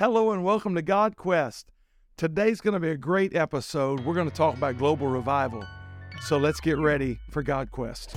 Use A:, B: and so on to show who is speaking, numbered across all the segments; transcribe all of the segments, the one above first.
A: Hello and welcome to God Quest. Today's going to be a great episode. We're going to talk about global revival. So let's get ready for God Quest.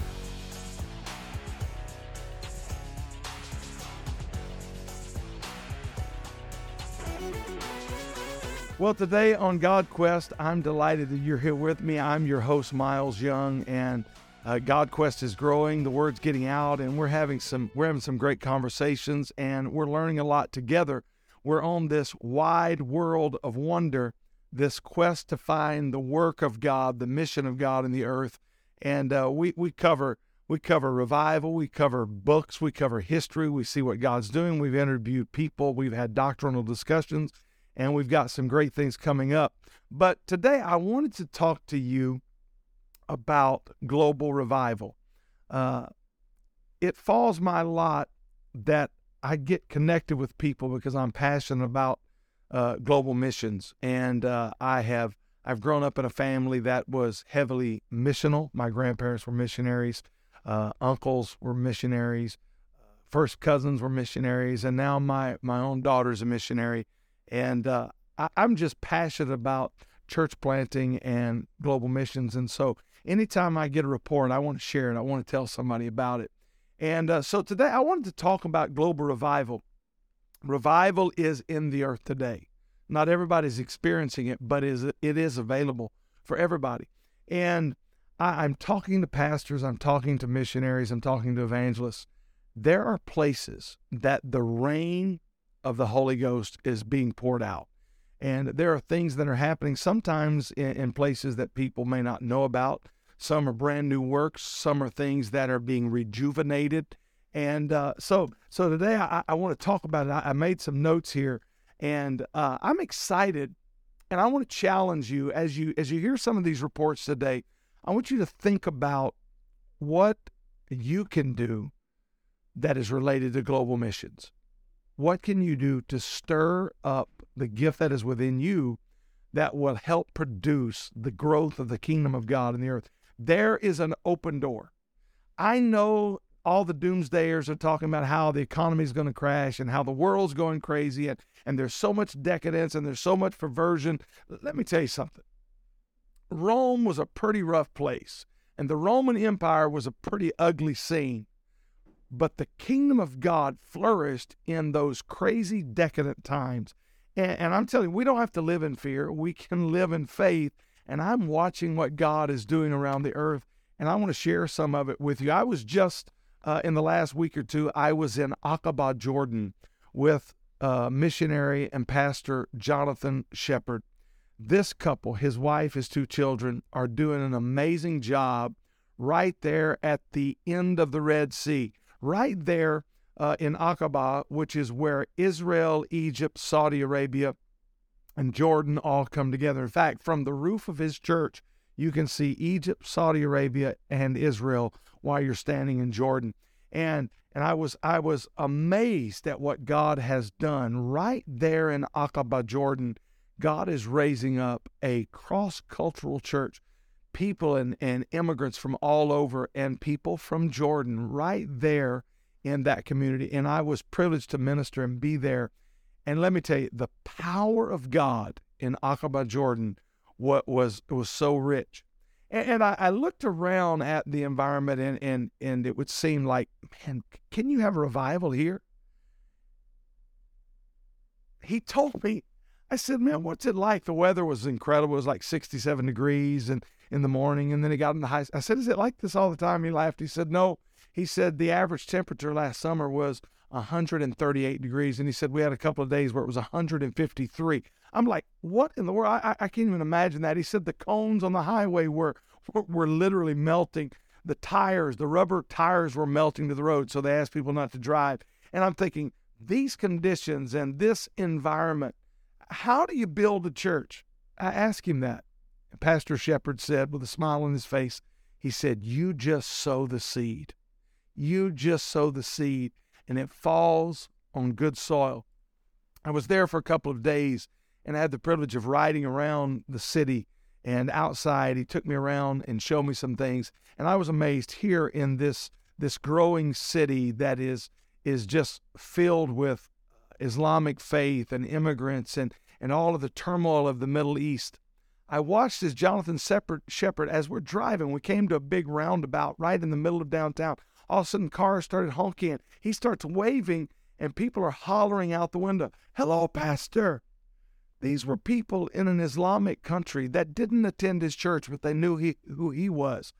A: Well, today on God Quest, I'm delighted that you're here with me. I'm your host, Myles Young, and uh, God Quest is growing. The word's getting out, and we're having some we're having some great conversations, and we're learning a lot together. We're on this wide world of wonder, this quest to find the work of God, the mission of God in the earth, and uh, we we cover we cover revival, we cover books, we cover history, we see what God's doing. We've interviewed people, we've had doctrinal discussions, and we've got some great things coming up. But today I wanted to talk to you about global revival. Uh, it falls my lot that I get connected with people because I'm passionate about uh, global missions, and uh, I have I've grown up in a family that was heavily missional. My grandparents were missionaries, uh, uncles were missionaries, first cousins were missionaries, and now my my own daughter's a missionary, and uh, I, I'm just passionate about church planting and global missions, and so anytime I get a report, I want to share it. I want to tell somebody about it. And uh, so today I wanted to talk about global revival. Revival is in the earth today. Not everybody's experiencing it, but is it is available for everybody. And I, I'm talking to pastors, I'm talking to missionaries, I'm talking to evangelists. There are places that the rain of the Holy Ghost is being poured out. And there are things that are happening sometimes in, in, places that people may not know about. Some are brand new works. Some are things that are being rejuvenated. And uh, so, so today I, I want to talk about it. I, I, made some notes here, and uh, I'm excited. And I want to challenge you as you as you hear some of these reports today. I want you to think about what you can do that is related to global missions. What can you do to stir up the gift that is within you that will help produce the growth of the kingdom of God in the earth? There is an open door. I know all the doomsdayers are talking about how the economy is going to crash and how the world's going crazy and, and there's so much decadence and there's so much perversion. Let me tell you something. Rome was a pretty rough place, and the Roman Empire was a pretty ugly scene. But the kingdom of God flourished in those crazy, decadent times. And, and I'm telling you, we don't have to live in fear. We can live in faith and I'm watching what God is doing around the earth, and I want to share some of it with you. I was just uh, in the last week or two, I was in Aqaba, Jordan, with uh, missionary and pastor Jonathan Shepard. This couple, his wife, his two children, are doing an amazing job right there at the end of the Red Sea, right there uh, in Aqaba, which is where Israel, Egypt, Saudi Arabia, and Jordan all come together. In fact, from the roof of his church, you can see Egypt, Saudi Arabia, and Israel while you're standing in Jordan. And and I was I was amazed at what God has done right there in Aqaba, Jordan. God is raising up a cross-cultural church, people and, and immigrants from all over, and people from Jordan right there in that community. And I was privileged to minister and be there and let me tell you, the power of God in Aqaba, Jordan, what was was so rich. And, and I, I, looked around at the environment, and, and and it would seem like, man, can you have a revival here? He told me, I said, man, what's it like? The weather was incredible. It was like 67 degrees and in the morning, and then it got in the high. I said, is it like this all the time? He laughed. He said, no. He said the average temperature last summer was 138 degrees. And he said we had a couple of days where it was 153. I'm like, what in the world? I, I can't even imagine that. He said the cones on the highway were, were, literally melting. The tires, the rubber tires were melting to the road. So they asked people not to drive. And I'm thinking, these conditions and this environment, how do you build a church? I asked him that. Pastor Shepard said with a smile on his face, he said, You just sow the seed. You just sow the seed and it falls on good soil. I was there for a couple of days and I had the privilege of riding around the city and outside. He took me around and showed me some things, and I was amazed here in this this growing city that is is just filled with Islamic faith and immigrants and, and all of the turmoil of the Middle East. I watched as Jonathan Shepard, as we're driving, we came to a big roundabout right in the middle of downtown. All of a sudden, cars started honking. He starts waving, and people are hollering out the window, Hello, Pastor. These were people in an Islamic country that didn't attend his church, but they knew he, who he was.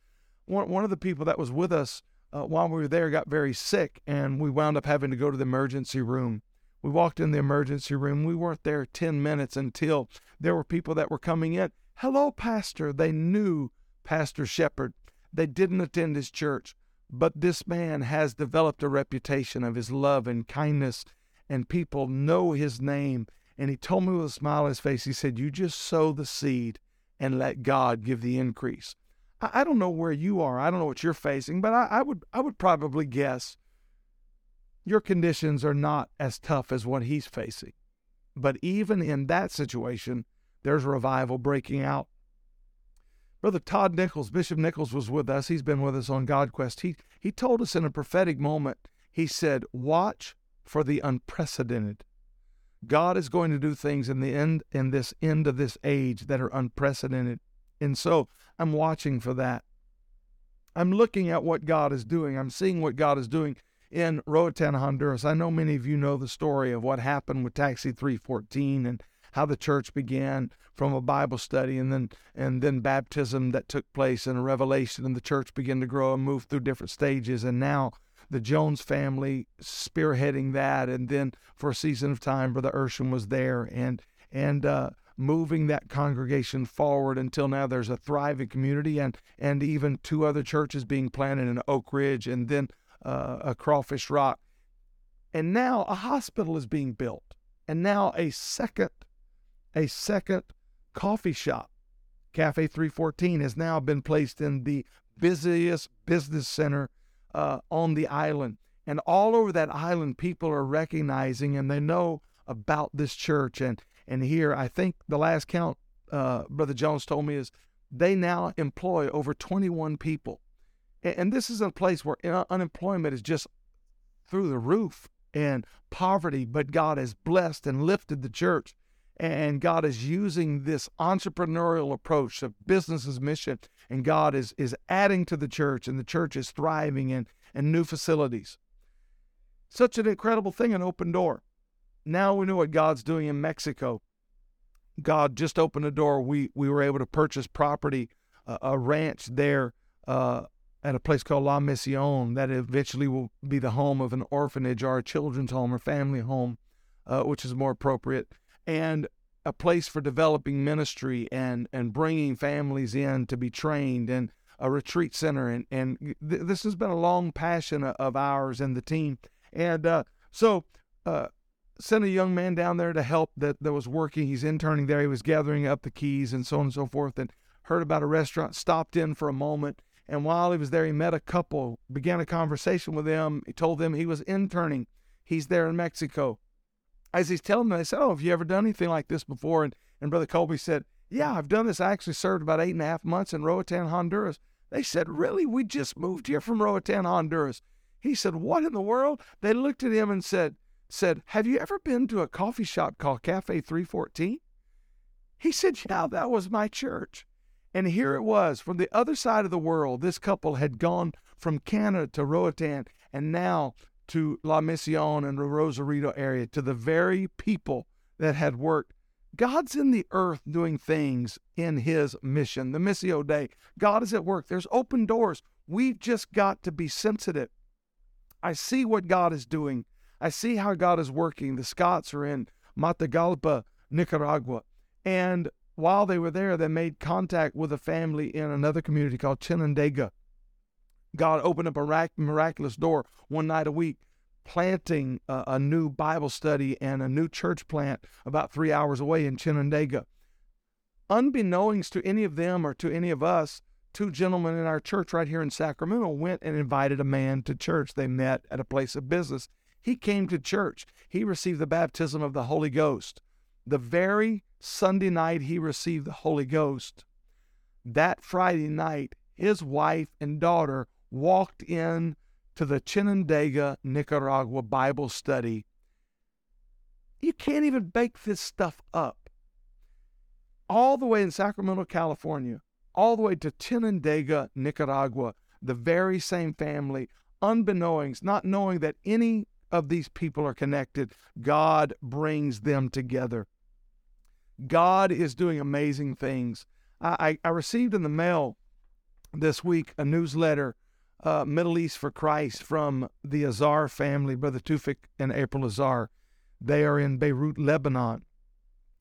A: One, one of the people that was with us uh, while we were there got very sick, and we wound up having to go to the emergency room. We walked in the emergency room. We weren't there 10 minutes until there were people that were coming in. Hello, Pastor. They knew Pastor Shepard. They didn't attend his church, but this man has developed a reputation of his love and kindness, and people know his name. And he told me with a smile on his face, he said, You just sow the seed and let God give the increase. I, I don't know where you are. I don't know what you're facing, but I, I would I would probably guess your conditions are not as tough as what he's facing. But even in that situation, there's revival breaking out. Brother Todd Nichols, Bishop Nichols was with us. He's been with us on GodQuest. He, he told us in a prophetic moment, he said, Watch for the unprecedented. God is going to do things in the end in this end of this age that are unprecedented. And so I'm watching for that. I'm looking at what God is doing. I'm seeing what God is doing in Roatan, Honduras. I know many of you know the story of what happened with Taxi 314 and how the church began from a Bible study and then and then baptism that took place and a revelation and the church began to grow and move through different stages. And now the Jones family spearheading that and then for a season of time Brother Urshan was there and and uh, moving that congregation forward until now there's a thriving community and and even two other churches being planted in Oak Ridge and then uh, a Crawfish Rock. And now a hospital is being built and now a second a second coffee shop. Cafe 314 has now been placed in the busiest business center uh, on the island. And all over that island, people are recognizing and they know about this church. And, and here, I think the last count uh, Brother Jones told me is they now employ over 21 people. And, and this is a place where uh, unemployment is just through the roof and poverty, but God has blessed and lifted the church. And God is using this entrepreneurial approach of business's mission, and God is, is adding to the church, and the church is thriving in, in new facilities. Such an incredible thing, an open door. Now we know what God's doing in Mexico. God just opened a door. We, we were able to purchase property, a ranch there uh, at a place called La Misión that eventually will be the home of an orphanage or a children's home or family home, uh, which is more appropriate and a place for developing ministry and and bringing families in to be trained and a retreat center. And and th- this has been a long passion of ours and the team. And uh, so uh, sent a young man down there to help that that was working. He's interning there. He was gathering up the keys and so on and so forth and heard about a restaurant stopped in for a moment. And while he was there he met a couple began a conversation with them. He told them he was interning. He's there in mexico as he's telling them, they said, Oh, have you ever done anything like this before? And, and Brother Colby said, Yeah, I've done this. I actually served about eight and a half months in Roatan, Honduras. They said, Really? We just moved here from Roatan, Honduras. He said, What in the world? They looked at him and said, said, Have you ever been to a coffee shop called Cafe 314? He said, Yeah, that was my church. And here it was from the other side of the world. This couple had gone from Canada to Roatan, and now to La Misión and the Rosarito area, to the very people that had worked. God's in the earth doing things in his mission, the Missio Dei. God is at work. There's open doors. We've just got to be sensitive. I see what God is doing. I see how God is working. The Scots are in Matagalpa, Nicaragua. And while they were there, they made contact with a family in another community called Chinandega. God opened up a miraculous door one night a week, planting a, a, new Bible study and a new church plant about three hours away in Chinandega. Unbeknownst to any of them or to any of us, two gentlemen in our church right here in Sacramento went and invited a man to church. They met at a place of business. He came to church. He received the baptism of the Holy Ghost. The very Sunday night he received the Holy Ghost, that Friday night, his wife and daughter walked in to the Chinandega, Nicaragua Bible study You can't even bake this stuff up. All the way in Sacramento, California, all the way to Chinandega, Nicaragua, the very same family, unbeknownst, not knowing that any of these people are connected, God brings them together. God is doing amazing things. I, I, received in the mail this week a newsletter, uh, Middle East for Christ, from the Azar family, Brother Tufik and April Azar. They are in Beirut, Lebanon.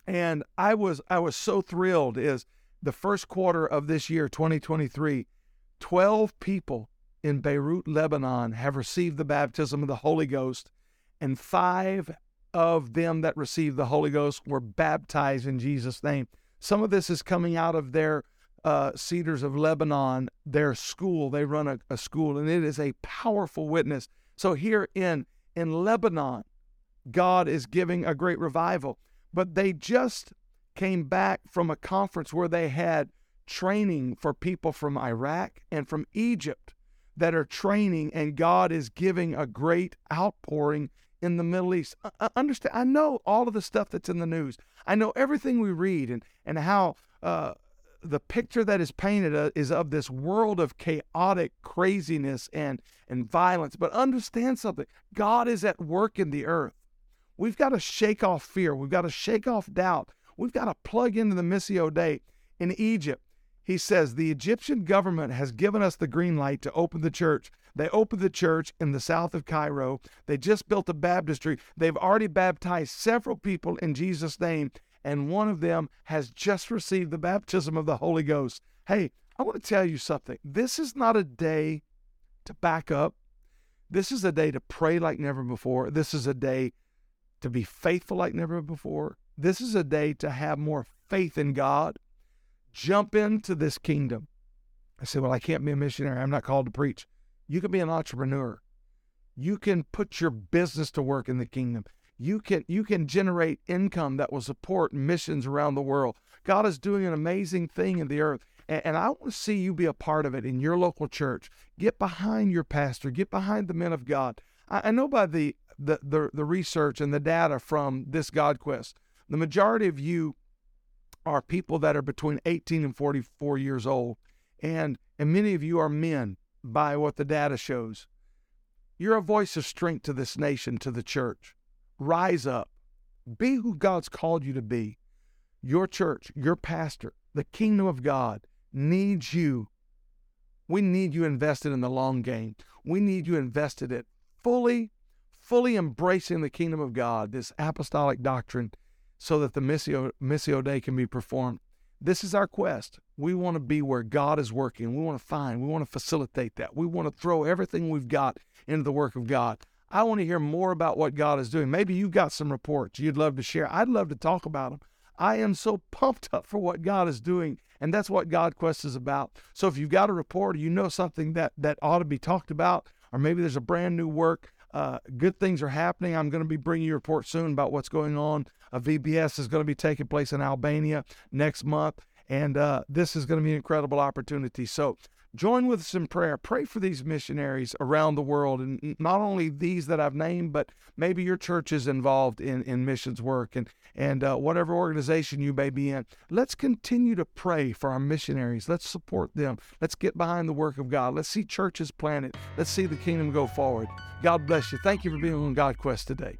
A: And I was I was so thrilled is the first quarter of this year, 2023, 12 people in Beirut, Lebanon have received the baptism of the Holy Ghost, and five of them that received the Holy Ghost were baptized in Jesus' name. Some of this is coming out of their uh, Cedars of Lebanon, their school. They run a, a school, and it is a powerful witness. So here in in Lebanon, God is giving a great revival. But they just came back from a conference where they had training for people from Iraq and from Egypt that are training, and God is giving a great outpouring in the Middle East. I, understand? I know all of the stuff that's in the news. I know everything we read and and how uh, the picture that is painted uh, is of this world of chaotic craziness and and violence. But understand something: God is at work in the earth. We've got to shake off fear. We've got to shake off doubt. We've got to plug into the Missio Dei in Egypt. He says the Egyptian government has given us the green light to open the church. They opened the church in the south of Cairo. They just built a baptistry. They've already baptized several people in Jesus' name, and one of them has just received the baptism of the Holy Ghost. Hey, I want to tell you something. This is not a day to back up. This is a day to pray like never before. This is a day to be faithful like never before. This is a day to have more faith in God jump into this kingdom. I said, Well, I can't be a missionary. I'm not called to preach. You can be an entrepreneur. You can put your business to work in the kingdom. You can you can generate income that will support missions around the world. God is doing an amazing thing in the earth. And, I want to see you be a part of it in your local church. Get behind your pastor, get behind the men of God. I, I know by the, the the the research and the data from this God Quest, the majority of you are people that are between 18 and 44 years old. And, and many of you are men by what the data shows. You're a voice of strength to this nation, to the church. Rise up. Be who God's called you to be. Your church, your pastor, the kingdom of God needs you. We need you invested in the long game. We need you invested in fully, fully embracing the kingdom of God, this apostolic doctrine so that the Missio, Missio Dei can be performed. This is our quest. We want to be where God is working. We want to find, we want to facilitate that. We want to throw everything we've got into the work of God. I want to hear more about what God is doing. Maybe you've got some reports you'd love to share. I'd love to talk about them. I am so pumped up for what God is doing, and that's what God Quest is about. So if you've got a report or you know something that that ought to be talked about, or maybe there's a brand new work, uh, good things are happening. I'm going to be bringing you a report soon about what's going on a VBS is going to be taking place in Albania next month, and uh, this is going to be an incredible opportunity. So join with us in prayer. Pray for these missionaries around the world, and not only these that I've named, but maybe your church is involved in, in missions work and, and uh, whatever organization you may be in. Let's continue to pray for our missionaries. Let's support them. Let's get behind the work of God. Let's see churches planted. Let's see the kingdom go forward. God bless you. Thank you for being on God Quest today.